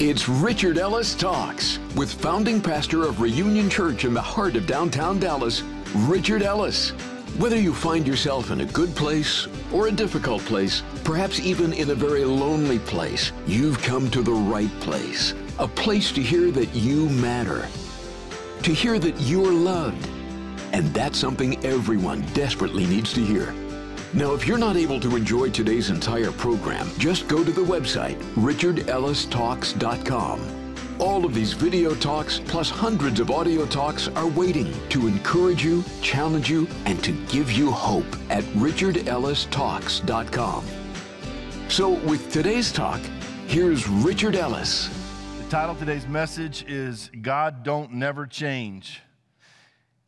It's Richard Ellis Talks with founding pastor of Reunion Church in the heart of downtown Dallas, Richard Ellis. Whether you find yourself in a good place or a difficult place, perhaps even in a very lonely place, you've come to the right place. A place to hear that you matter, to hear that you're loved. And that's something everyone desperately needs to hear. Now, if you're not able to enjoy today's entire program, just go to the website, richardellistalks.com. All of these video talks, plus hundreds of audio talks, are waiting to encourage you, challenge you, and to give you hope at richardellistalks.com. So, with today's talk, here's Richard Ellis. The title of today's message is God Don't Never Change.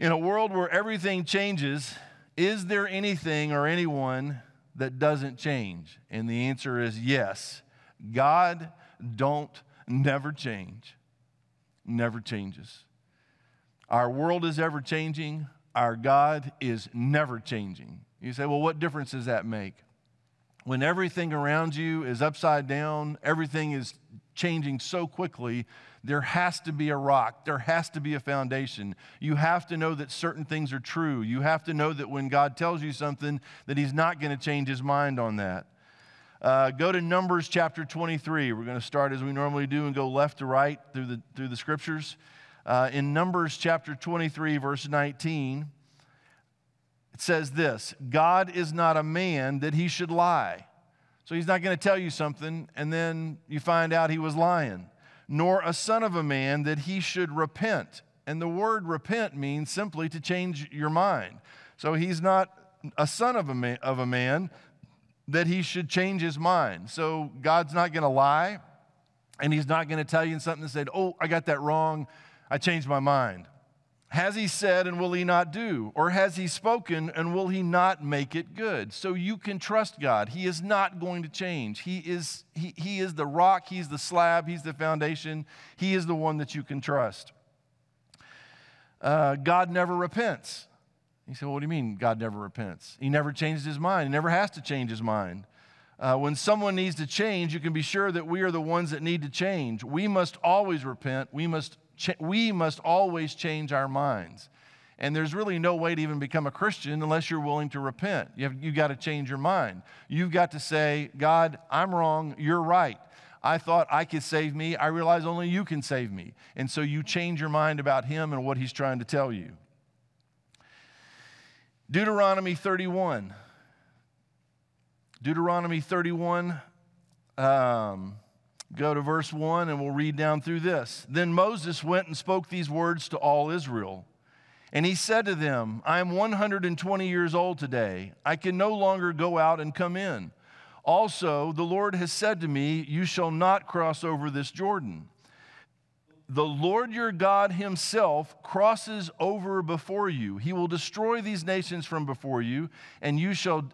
In a world where everything changes, is there anything or anyone that doesn't change? And the answer is yes. God don't never change. Never changes. Our world is ever changing. Our God is never changing. You say, well, what difference does that make? When everything around you is upside down, everything is changing so quickly, there has to be a rock. There has to be a foundation. You have to know that certain things are true. You have to know that when God tells you something, that He's not going to change His mind on that. Uh, go to Numbers chapter 23. We're going to start as we normally do and go left to right through the, through the scriptures. Uh, in Numbers chapter 23, verse 19, it says this God is not a man that he should lie. So he's not going to tell you something and then you find out he was lying nor a son of a man that he should repent. And the word repent means simply to change your mind. So he's not a son of a man, of a man that he should change his mind. So God's not going to lie, and he's not going to tell you something and say, Oh, I got that wrong. I changed my mind. Has he said and will he not do? Or has he spoken and will he not make it good? So you can trust God. He is not going to change. He is, he, he is the rock, he's the slab, he's the foundation, he is the one that you can trust. Uh, God never repents. You say, well, what do you mean God never repents? He never changes his mind, he never has to change his mind. Uh, when someone needs to change, you can be sure that we are the ones that need to change. We must always repent. We must we must always change our minds. And there's really no way to even become a Christian unless you're willing to repent. You have, you've got to change your mind. You've got to say, God, I'm wrong, you're right. I thought I could save me. I realize only you can save me. And so you change your mind about him and what he's trying to tell you. Deuteronomy 31. Deuteronomy 31. Um, Go to verse 1 and we'll read down through this. Then Moses went and spoke these words to all Israel. And he said to them, I am 120 years old today. I can no longer go out and come in. Also, the Lord has said to me, You shall not cross over this Jordan. The Lord your God himself crosses over before you. He will destroy these nations from before you, and you shall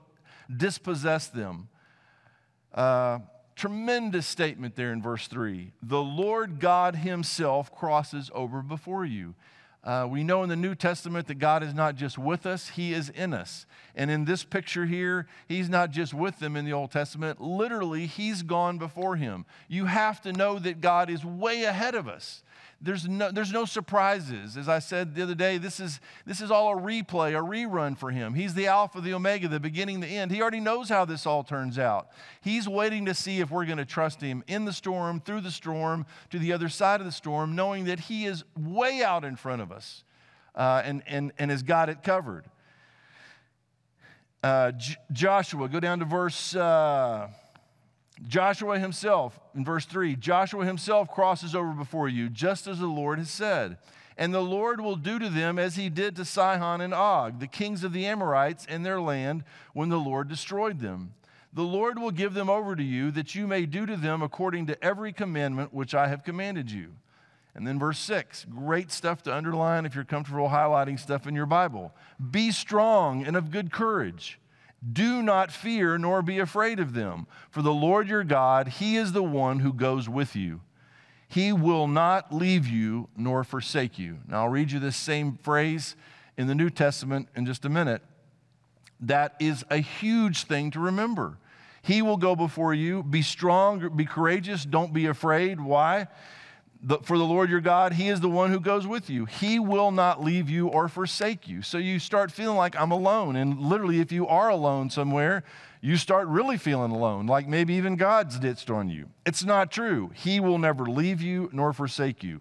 dispossess them. Uh, Tremendous statement there in verse 3. The Lord God Himself crosses over before you. Uh, we know in the New Testament that God is not just with us, He is in us. And in this picture here, He's not just with them in the Old Testament, literally, He's gone before Him. You have to know that God is way ahead of us. There's no, there's no surprises. As I said the other day, this is, this is all a replay, a rerun for him. He's the Alpha, the Omega, the beginning, the end. He already knows how this all turns out. He's waiting to see if we're going to trust him in the storm, through the storm, to the other side of the storm, knowing that he is way out in front of us uh, and, and, and has got it covered. Uh, J- Joshua, go down to verse. Uh, Joshua himself, in verse 3, Joshua himself crosses over before you, just as the Lord has said. And the Lord will do to them as he did to Sihon and Og, the kings of the Amorites in their land, when the Lord destroyed them. The Lord will give them over to you, that you may do to them according to every commandment which I have commanded you. And then verse 6, great stuff to underline if you're comfortable highlighting stuff in your Bible. Be strong and of good courage. Do not fear nor be afraid of them, for the Lord your God, He is the one who goes with you. He will not leave you nor forsake you. Now, I'll read you this same phrase in the New Testament in just a minute. That is a huge thing to remember. He will go before you. Be strong, be courageous, don't be afraid. Why? The, for the Lord your God, He is the one who goes with you. He will not leave you or forsake you. So you start feeling like I'm alone. And literally, if you are alone somewhere, you start really feeling alone, like maybe even God's ditched on you. It's not true. He will never leave you nor forsake you.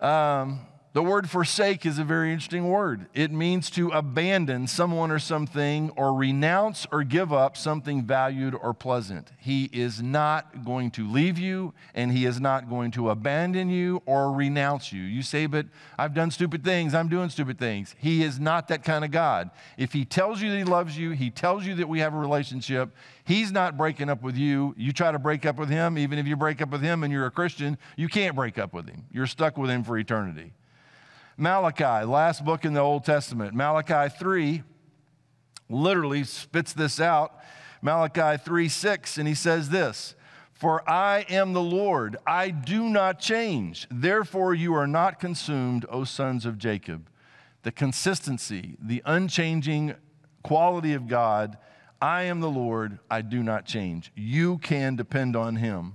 Um, the word forsake is a very interesting word. It means to abandon someone or something or renounce or give up something valued or pleasant. He is not going to leave you and he is not going to abandon you or renounce you. You say, but I've done stupid things, I'm doing stupid things. He is not that kind of God. If he tells you that he loves you, he tells you that we have a relationship, he's not breaking up with you. You try to break up with him, even if you break up with him and you're a Christian, you can't break up with him. You're stuck with him for eternity. Malachi, last book in the Old Testament. Malachi 3 literally spits this out. Malachi 3 6, and he says this For I am the Lord, I do not change. Therefore, you are not consumed, O sons of Jacob. The consistency, the unchanging quality of God. I am the Lord, I do not change. You can depend on him.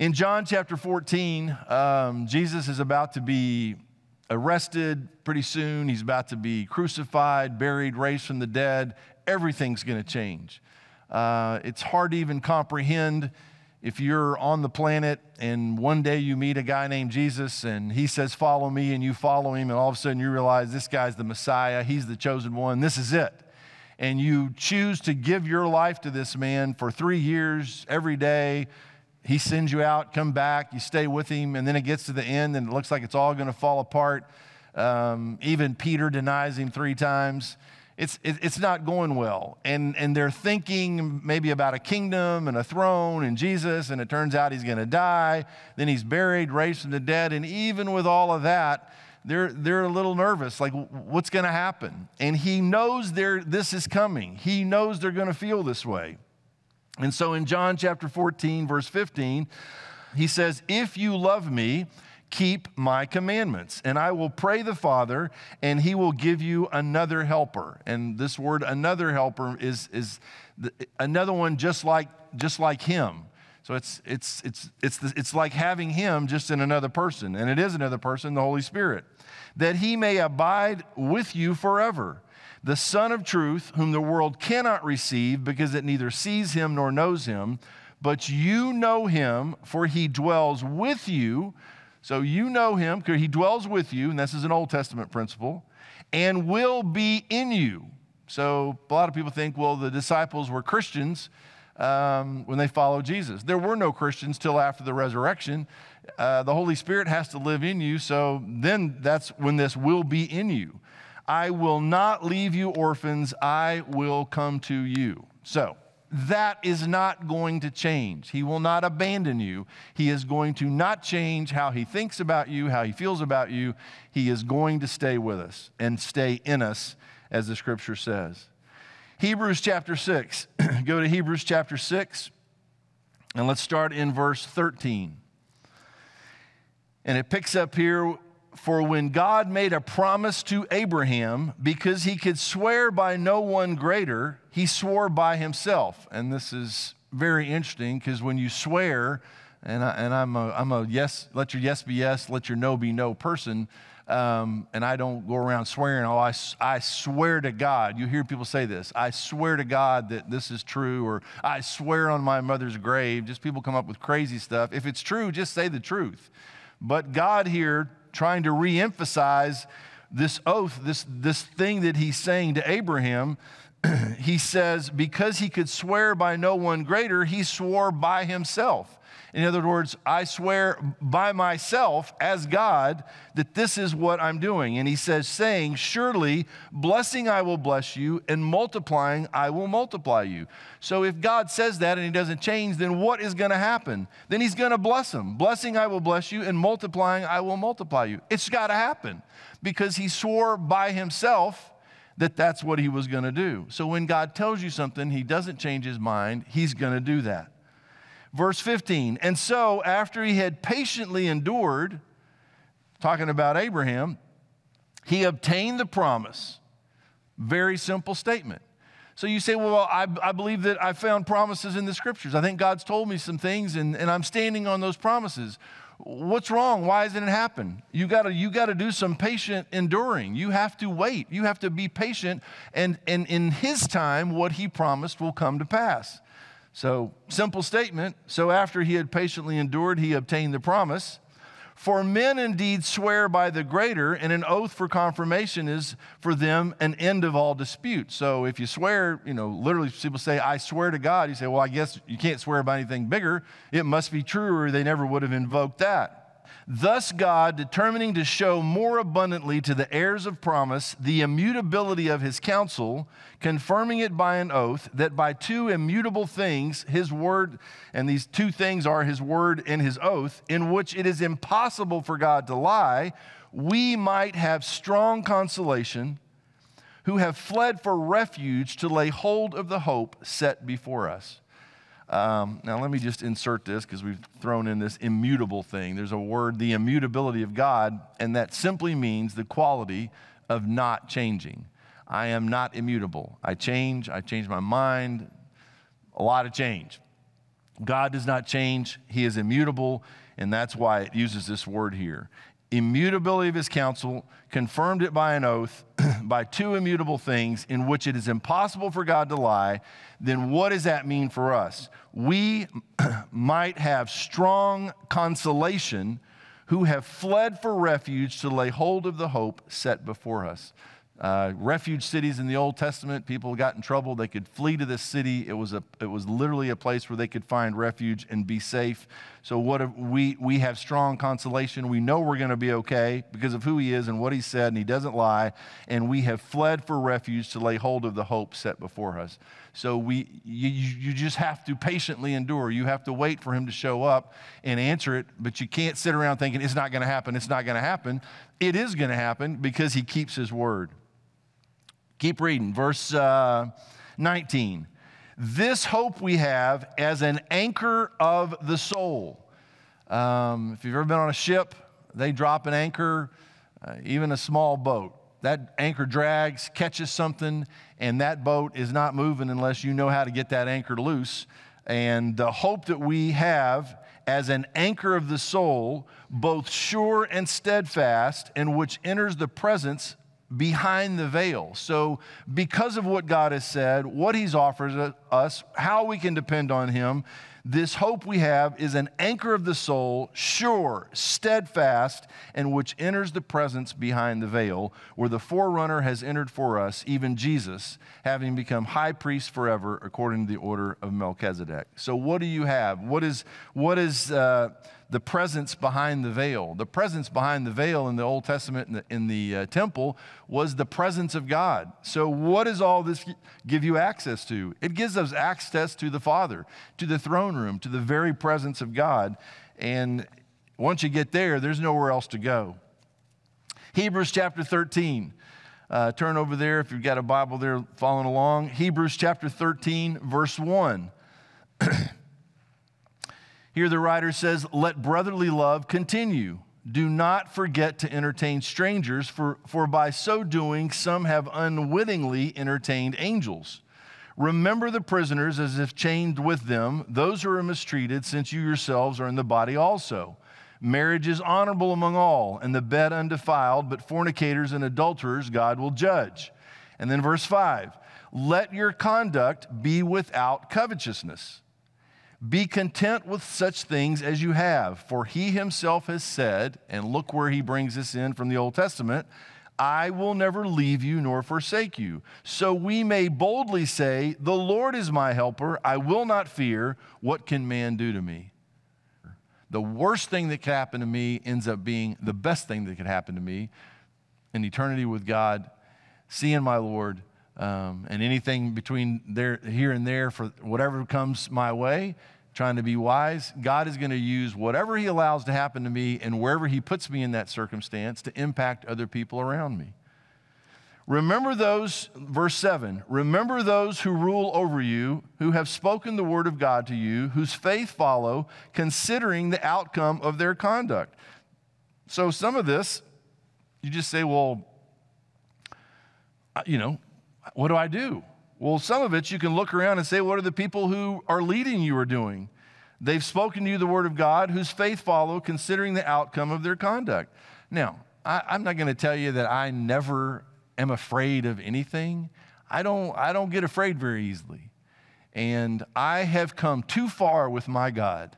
In John chapter 14, um, Jesus is about to be arrested pretty soon. He's about to be crucified, buried, raised from the dead. Everything's going to change. Uh, it's hard to even comprehend if you're on the planet and one day you meet a guy named Jesus and he says, Follow me, and you follow him, and all of a sudden you realize this guy's the Messiah, he's the chosen one, this is it. And you choose to give your life to this man for three years, every day, he sends you out, come back, you stay with him, and then it gets to the end and it looks like it's all going to fall apart. Um, even Peter denies him three times. It's, it, it's not going well. And, and they're thinking maybe about a kingdom and a throne and Jesus, and it turns out he's going to die. Then he's buried, raised from the dead. And even with all of that, they're, they're a little nervous like, what's going to happen? And he knows this is coming, he knows they're going to feel this way. And so in John chapter 14, verse 15, he says, If you love me, keep my commandments. And I will pray the Father, and he will give you another helper. And this word, another helper, is, is the, another one just like, just like him. So it's, it's, it's, it's, the, it's like having him just in another person. And it is another person, the Holy Spirit. That he may abide with you forever the Son of truth, whom the world cannot receive because it neither sees him nor knows him, but you know him, for he dwells with you. So you know him, because he dwells with you, and this is an Old Testament principle, and will be in you. So a lot of people think, well, the disciples were Christians um, when they followed Jesus. There were no Christians till after the resurrection. Uh, the Holy Spirit has to live in you, so then that's when this will be in you. I will not leave you orphans, I will come to you. So, that is not going to change. He will not abandon you. He is going to not change how he thinks about you, how he feels about you. He is going to stay with us and stay in us, as the scripture says. Hebrews chapter 6. Go to Hebrews chapter 6, and let's start in verse 13. And it picks up here for when God made a promise to Abraham, because he could swear by no one greater, he swore by himself. And this is very interesting because when you swear, and, I, and I'm, a, I'm a yes, let your yes be yes, let your no be no person. Um, and I don't go around swearing, oh, I, I swear to God. You hear people say this I swear to God that this is true, or I swear on my mother's grave. Just people come up with crazy stuff. If it's true, just say the truth. But God here trying to reemphasize this oath, this, this thing that he's saying to Abraham. he says, because he could swear by no one greater, he swore by himself. In other words, I swear by myself as God that this is what I'm doing. And he says, saying, Surely blessing I will bless you, and multiplying I will multiply you. So if God says that and he doesn't change, then what is going to happen? Then he's going to bless him. Blessing I will bless you, and multiplying I will multiply you. It's got to happen because he swore by himself that that's what he was going to do. So when God tells you something, he doesn't change his mind, he's going to do that. Verse 15, and so after he had patiently endured, talking about Abraham, he obtained the promise. Very simple statement. So you say, well, I, I believe that I found promises in the scriptures. I think God's told me some things and, and I'm standing on those promises. What's wrong? Why hasn't it happened? You gotta, you gotta do some patient enduring. You have to wait. You have to be patient, and, and in his time, what he promised will come to pass. So, simple statement. So, after he had patiently endured, he obtained the promise. For men indeed swear by the greater, and an oath for confirmation is for them an end of all dispute. So if you swear, you know, literally people say, I swear to God, you say, well, I guess you can't swear by anything bigger. It must be true, or they never would have invoked that. Thus, God, determining to show more abundantly to the heirs of promise the immutability of his counsel, confirming it by an oath, that by two immutable things, his word, and these two things are his word and his oath, in which it is impossible for God to lie, we might have strong consolation who have fled for refuge to lay hold of the hope set before us. Um, now, let me just insert this because we've thrown in this immutable thing. There's a word, the immutability of God, and that simply means the quality of not changing. I am not immutable. I change, I change my mind, a lot of change. God does not change, He is immutable, and that's why it uses this word here immutability of his counsel, confirmed it by an oath, by two immutable things in which it is impossible for God to lie, then what does that mean for us? We might have strong consolation who have fled for refuge to lay hold of the hope set before us. Uh, refuge cities in the Old Testament, people got in trouble. They could flee to this city. It was, a, it was literally a place where they could find refuge and be safe. So, what we, we have strong consolation. We know we're going to be okay because of who He is and what He said, and He doesn't lie. And we have fled for refuge to lay hold of the hope set before us. So, we, you, you just have to patiently endure. You have to wait for Him to show up and answer it, but you can't sit around thinking it's not going to happen. It's not going to happen. It is going to happen because He keeps His word. Keep reading, verse uh, 19. This hope we have as an anchor of the soul. Um, if you've ever been on a ship, they drop an anchor, uh, even a small boat. That anchor drags, catches something, and that boat is not moving unless you know how to get that anchor loose. And the hope that we have as an anchor of the soul, both sure and steadfast, and which enters the presence behind the veil. So, because of what God has said, what He's offered us, how we can depend on Him, this hope we have is an anchor of the soul, sure, steadfast, and which enters the presence behind the veil, where the forerunner has entered for us, even Jesus, having become high priest forever according to the order of Melchizedek. So, what do you have? What is, what is, uh, the presence behind the veil. The presence behind the veil in the Old Testament in the, in the uh, temple was the presence of God. So, what does all this give you access to? It gives us access to the Father, to the throne room, to the very presence of God. And once you get there, there's nowhere else to go. Hebrews chapter 13. Uh, turn over there if you've got a Bible there following along. Hebrews chapter 13, verse 1. Here the writer says, Let brotherly love continue. Do not forget to entertain strangers, for, for by so doing, some have unwittingly entertained angels. Remember the prisoners as if chained with them, those who are mistreated, since you yourselves are in the body also. Marriage is honorable among all, and the bed undefiled, but fornicators and adulterers God will judge. And then verse 5 Let your conduct be without covetousness. Be content with such things as you have, for he himself has said, and look where he brings this in from the Old Testament I will never leave you nor forsake you. So we may boldly say, The Lord is my helper. I will not fear. What can man do to me? The worst thing that could happen to me ends up being the best thing that could happen to me in eternity with God, seeing my Lord, um, and anything between there, here and there for whatever comes my way, trying to be wise, God is going to use whatever He allows to happen to me and wherever He puts me in that circumstance to impact other people around me. Remember those, verse 7, remember those who rule over you, who have spoken the word of God to you, whose faith follow, considering the outcome of their conduct. So, some of this, you just say, well, you know, what do I do? Well, some of it you can look around and say, what are the people who are leading you are doing? They've spoken to you the word of God, whose faith follow, considering the outcome of their conduct. Now, I, am not going to tell you that I never am afraid of anything. I don't, I don't get afraid very easily. And I have come too far with my God.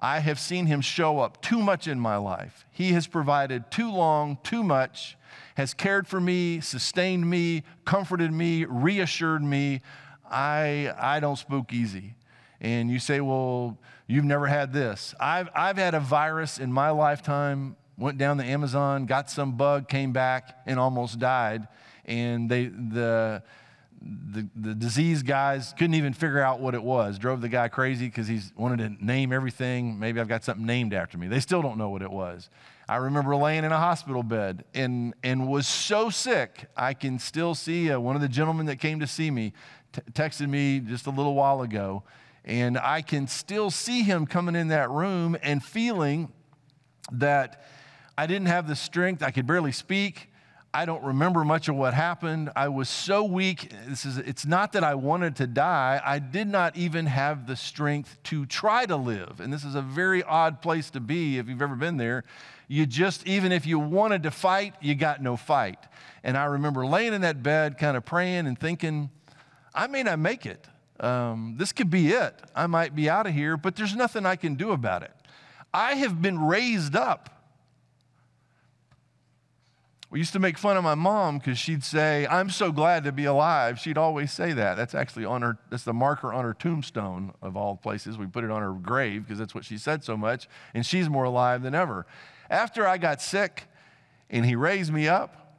I have seen him show up too much in my life. He has provided too long, too much, has cared for me, sustained me, comforted me, reassured me. I, I don't spook easy. And you say, well, you've never had this. I've, I've had a virus in my lifetime, went down the Amazon, got some bug, came back, and almost died. And they, the, the, the disease guys couldn't even figure out what it was. Drove the guy crazy because he wanted to name everything. Maybe I've got something named after me. They still don't know what it was. I remember laying in a hospital bed and, and was so sick. I can still see uh, one of the gentlemen that came to see me t- texted me just a little while ago and I can still see him coming in that room and feeling that I didn't have the strength. I could barely speak. I don't remember much of what happened. I was so weak. This is, it's not that I wanted to die. I did not even have the strength to try to live. And this is a very odd place to be if you've ever been there. You just, even if you wanted to fight, you got no fight. And I remember laying in that bed, kind of praying and thinking, I may not make it um, this could be it. I might be out of here, but there's nothing I can do about it. I have been raised up. We used to make fun of my mom because she'd say, I'm so glad to be alive. She'd always say that. That's actually on her, that's the marker on her tombstone of all places. We put it on her grave because that's what she said so much, and she's more alive than ever. After I got sick and he raised me up,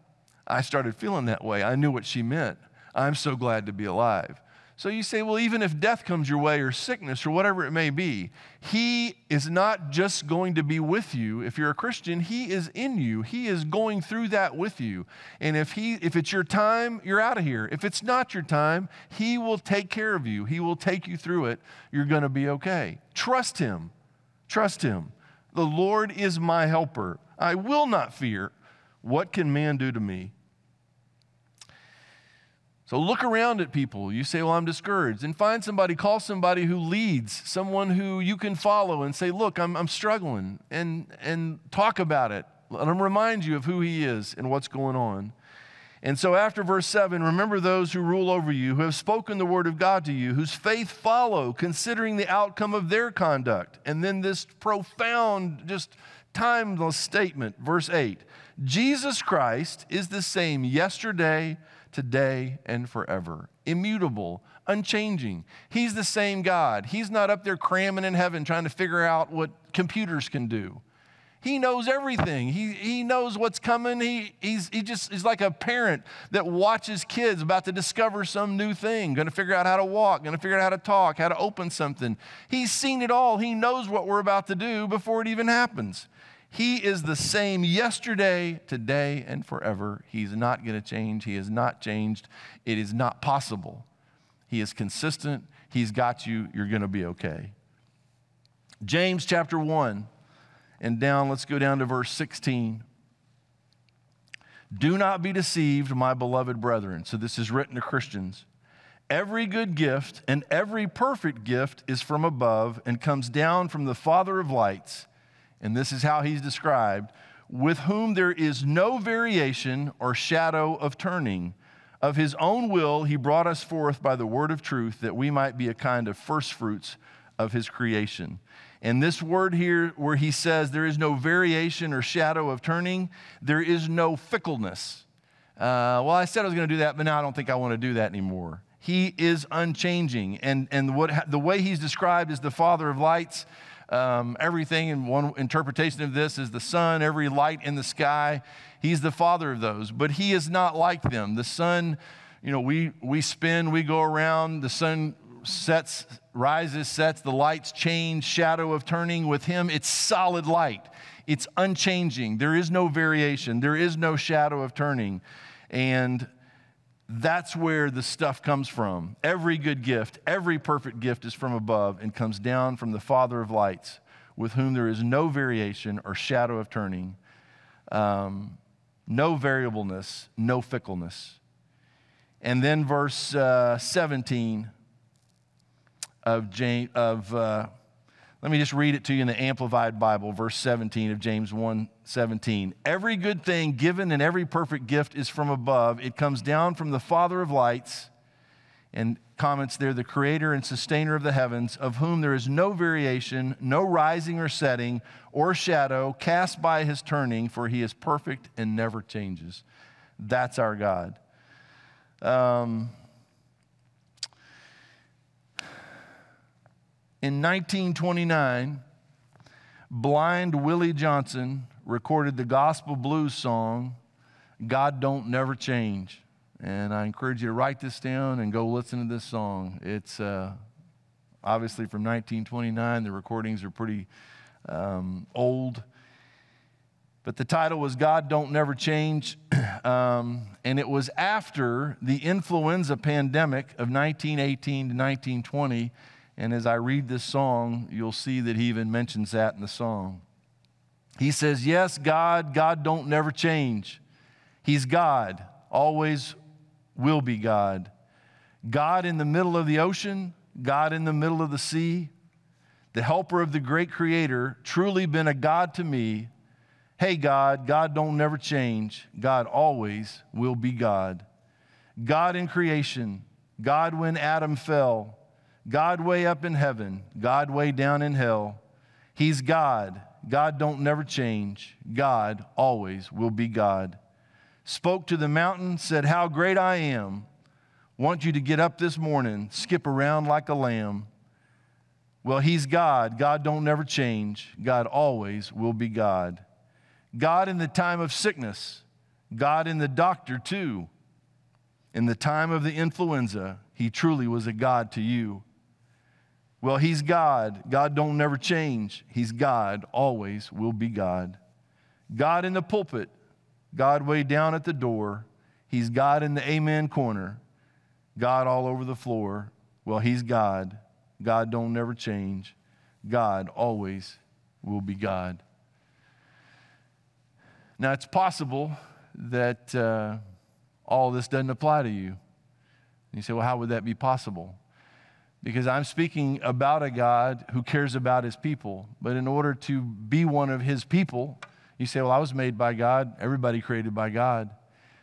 I started feeling that way. I knew what she meant. I'm so glad to be alive. So you say, well, even if death comes your way or sickness or whatever it may be, He is not just going to be with you. If you're a Christian, He is in you. He is going through that with you. And if, he, if it's your time, you're out of here. If it's not your time, He will take care of you. He will take you through it. You're going to be okay. Trust Him. Trust Him. The Lord is my helper. I will not fear. What can man do to me? So look around at people. You say, Well, I'm discouraged. And find somebody, call somebody who leads, someone who you can follow and say, Look, I'm, I'm struggling. And, and talk about it. Let him remind you of who he is and what's going on. And so after verse 7, remember those who rule over you, who have spoken the word of God to you, whose faith follow, considering the outcome of their conduct. And then this profound, just timeless statement, verse 8 Jesus Christ is the same yesterday today and forever. Immutable, unchanging. He's the same God. He's not up there cramming in heaven trying to figure out what computers can do. He knows everything. He, he knows what's coming. He, he's, he just is like a parent that watches kids about to discover some new thing, going to figure out how to walk, going to figure out how to talk, how to open something. He's seen it all. He knows what we're about to do before it even happens. He is the same yesterday, today, and forever. He's not going to change. He has not changed. It is not possible. He is consistent. He's got you. You're going to be okay. James chapter 1 and down, let's go down to verse 16. Do not be deceived, my beloved brethren. So this is written to Christians. Every good gift and every perfect gift is from above and comes down from the Father of lights and this is how he's described, with whom there is no variation or shadow of turning. Of his own will, he brought us forth by the word of truth that we might be a kind of firstfruits of his creation. And this word here, where he says there is no variation or shadow of turning, there is no fickleness. Uh, well, I said I was going to do that, but now I don't think I want to do that anymore. He is unchanging. And, and what, the way he's described as the Father of lights, um, everything And one interpretation of this is the sun, every light in the sky. He's the father of those, but he is not like them. The sun, you know, we, we spin, we go around, the sun sets, rises, sets, the lights change, shadow of turning. With him, it's solid light. It's unchanging. There is no variation. There is no shadow of turning. And that's where the stuff comes from. Every good gift, every perfect gift is from above and comes down from the Father of lights, with whom there is no variation or shadow of turning, um, no variableness, no fickleness. And then verse uh, 17 of James, of, uh, let me just read it to you in the Amplified Bible, verse 17 of James 1 17. Every good thing given and every perfect gift is from above. It comes down from the Father of lights. And comments there, the creator and sustainer of the heavens, of whom there is no variation, no rising or setting, or shadow cast by his turning, for he is perfect and never changes. That's our God. Um, in 1929, blind Willie Johnson recorded the gospel blues song, God Don't Never Change. And I encourage you to write this down and go listen to this song. It's uh, obviously from 1929. The recordings are pretty um, old. But the title was God Don't Never Change. um, and it was after the influenza pandemic of 1918 to 1920. And as I read this song, you'll see that he even mentions that in the song. He says, Yes, God, God don't never change. He's God, always will be God. God in the middle of the ocean, God in the middle of the sea, the helper of the great creator, truly been a God to me. Hey, God, God don't never change. God always will be God. God in creation, God when Adam fell, God way up in heaven, God way down in hell. He's God. God don't never change. God always will be God spoke to the mountain, said, How great I am. Want you to get up this morning, skip around like a lamb. Well, he's God. God don't never change. God always will be God. God in the time of sickness, God in the doctor too. In the time of the influenza, he truly was a God to you. Well, he's God. God don't never change. He's God, always will be God. God in the pulpit, God way down at the door. He's God in the amen corner. God all over the floor. Well, he's God. God don't never change. God always will be God. Now, it's possible that uh, all this doesn't apply to you. And you say, well, how would that be possible? Because I'm speaking about a God who cares about his people. But in order to be one of his people, you say, Well, I was made by God, everybody created by God.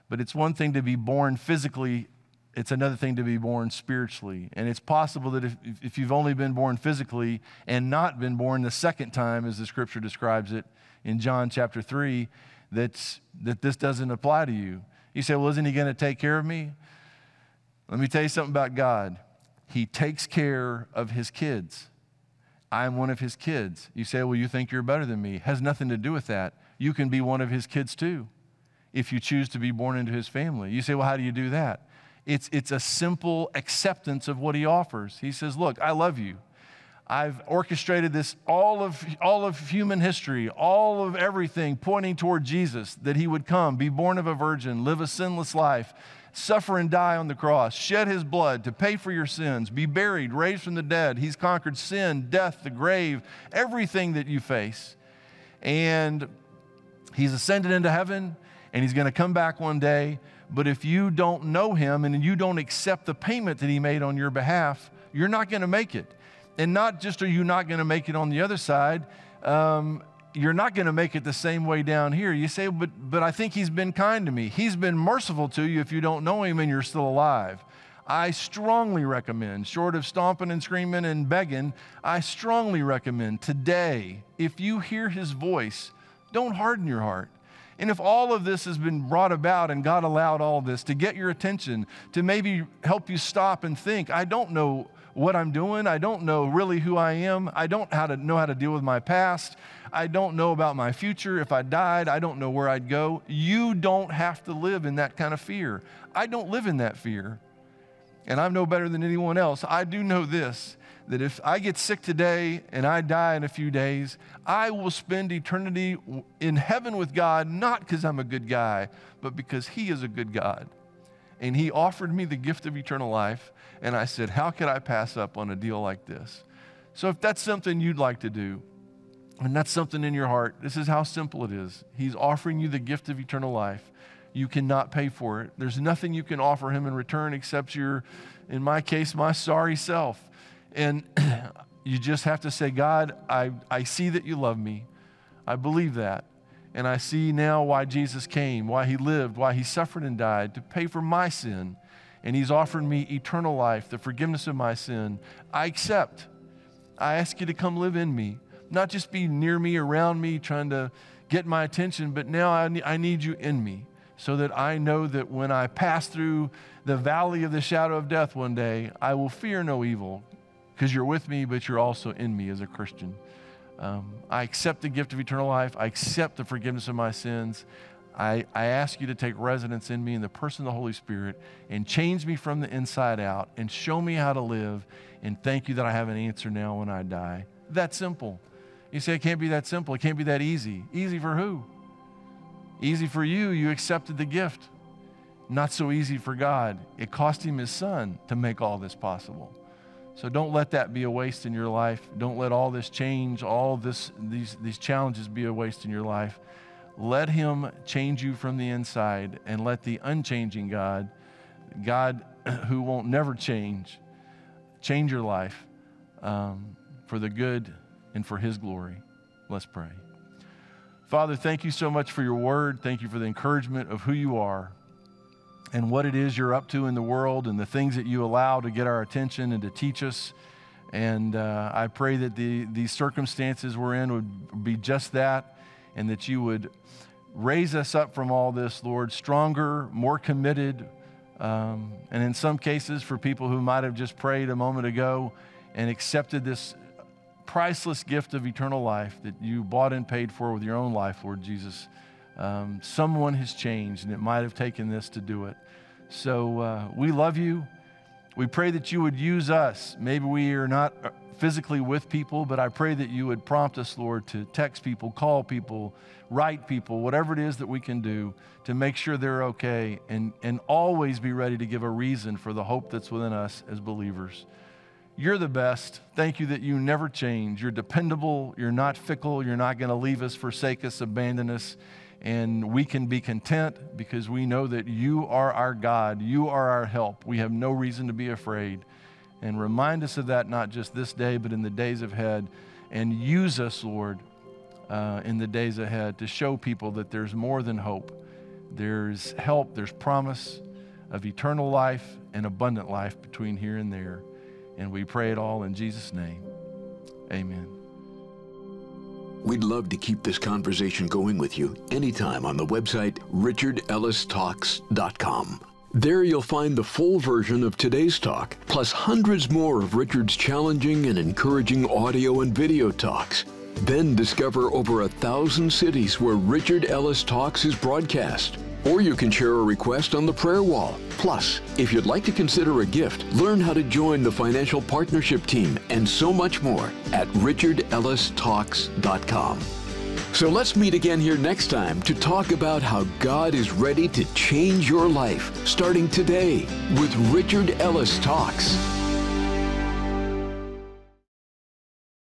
But it's one thing to be born physically, it's another thing to be born spiritually. And it's possible that if, if you've only been born physically and not been born the second time, as the scripture describes it in John chapter 3, that's, that this doesn't apply to you. You say, Well, isn't he going to take care of me? Let me tell you something about God. He takes care of his kids. I'm one of his kids. You say, Well, you think you're better than me. Has nothing to do with that you can be one of his kids too if you choose to be born into his family. You say, well, how do you do that? It's, it's a simple acceptance of what he offers. He says, look, I love you. I've orchestrated this all of, all of human history, all of everything pointing toward Jesus, that he would come, be born of a virgin, live a sinless life, suffer and die on the cross, shed his blood to pay for your sins, be buried, raised from the dead. He's conquered sin, death, the grave, everything that you face. And He's ascended into heaven and he's going to come back one day. But if you don't know him and you don't accept the payment that he made on your behalf, you're not going to make it. And not just are you not going to make it on the other side, um, you're not going to make it the same way down here. You say, but, but I think he's been kind to me. He's been merciful to you if you don't know him and you're still alive. I strongly recommend, short of stomping and screaming and begging, I strongly recommend today, if you hear his voice, don't harden your heart. And if all of this has been brought about and God allowed all this to get your attention, to maybe help you stop and think, I don't know what I'm doing. I don't know really who I am. I don't how to know how to deal with my past. I don't know about my future. If I died, I don't know where I'd go. You don't have to live in that kind of fear. I don't live in that fear. And I'm no better than anyone else. I do know this that if I get sick today and I die in a few days, I will spend eternity in heaven with God, not because I'm a good guy, but because He is a good God. And He offered me the gift of eternal life. And I said, How could I pass up on a deal like this? So if that's something you'd like to do, and that's something in your heart, this is how simple it is. He's offering you the gift of eternal life. You cannot pay for it. There's nothing you can offer him in return except your, in my case, my sorry self. And you just have to say, God, I, I see that you love me. I believe that. And I see now why Jesus came, why he lived, why he suffered and died to pay for my sin. And he's offered me eternal life, the forgiveness of my sin. I accept. I ask you to come live in me, not just be near me, around me, trying to get my attention, but now I need, you in me so that I know that when I pass through the valley of the shadow of death one day, I will fear no evil because you're with me, but you're also in me as a Christian. Um, I accept the gift of eternal life. I accept the forgiveness of my sins. I, I ask you to take residence in me in the person of the Holy Spirit and change me from the inside out and show me how to live. And thank you that I have an answer now when I die. That simple. You say it can't be that simple. It can't be that easy. Easy for who? Easy for you. You accepted the gift. Not so easy for God. It cost him his son to make all this possible. So don't let that be a waste in your life. Don't let all this change, all this, these, these challenges be a waste in your life. Let Him change you from the inside and let the unchanging God, God who won't never change, change your life um, for the good and for His glory. Let's pray. Father, thank you so much for your word. Thank you for the encouragement of who you are and what it is you're up to in the world and the things that you allow to get our attention and to teach us. And uh, I pray that the, these circumstances we're in would be just that and that you would raise us up from all this, Lord, stronger, more committed. Um, and in some cases, for people who might have just prayed a moment ago and accepted this priceless gift of eternal life that you bought and paid for with your own life, Lord Jesus um, someone has changed, and it might have taken this to do it. So uh, we love you. We pray that you would use us. Maybe we are not physically with people, but I pray that you would prompt us, Lord, to text people, call people, write people, whatever it is that we can do to make sure they're okay and, and always be ready to give a reason for the hope that's within us as believers. You're the best. Thank you that you never change. You're dependable. You're not fickle. You're not going to leave us, forsake us, abandon us and we can be content because we know that you are our God, you are our help. We have no reason to be afraid. And remind us of that not just this day, but in the days ahead. And use us, Lord, uh, in the days ahead to show people that there's more than hope. There's help, there's promise of eternal life and abundant life between here and there. And we pray it all in Jesus' name. Amen. We'd love to keep this conversation going with you anytime on the website richardellistalks.com. There you'll find the full version of today's talk, plus hundreds more of Richard's challenging and encouraging audio and video talks. Then discover over a thousand cities where Richard Ellis Talks is broadcast or you can share a request on the prayer wall. Plus, if you'd like to consider a gift, learn how to join the financial partnership team and so much more at richardellistalks.com. So let's meet again here next time to talk about how God is ready to change your life starting today with Richard Ellis Talks.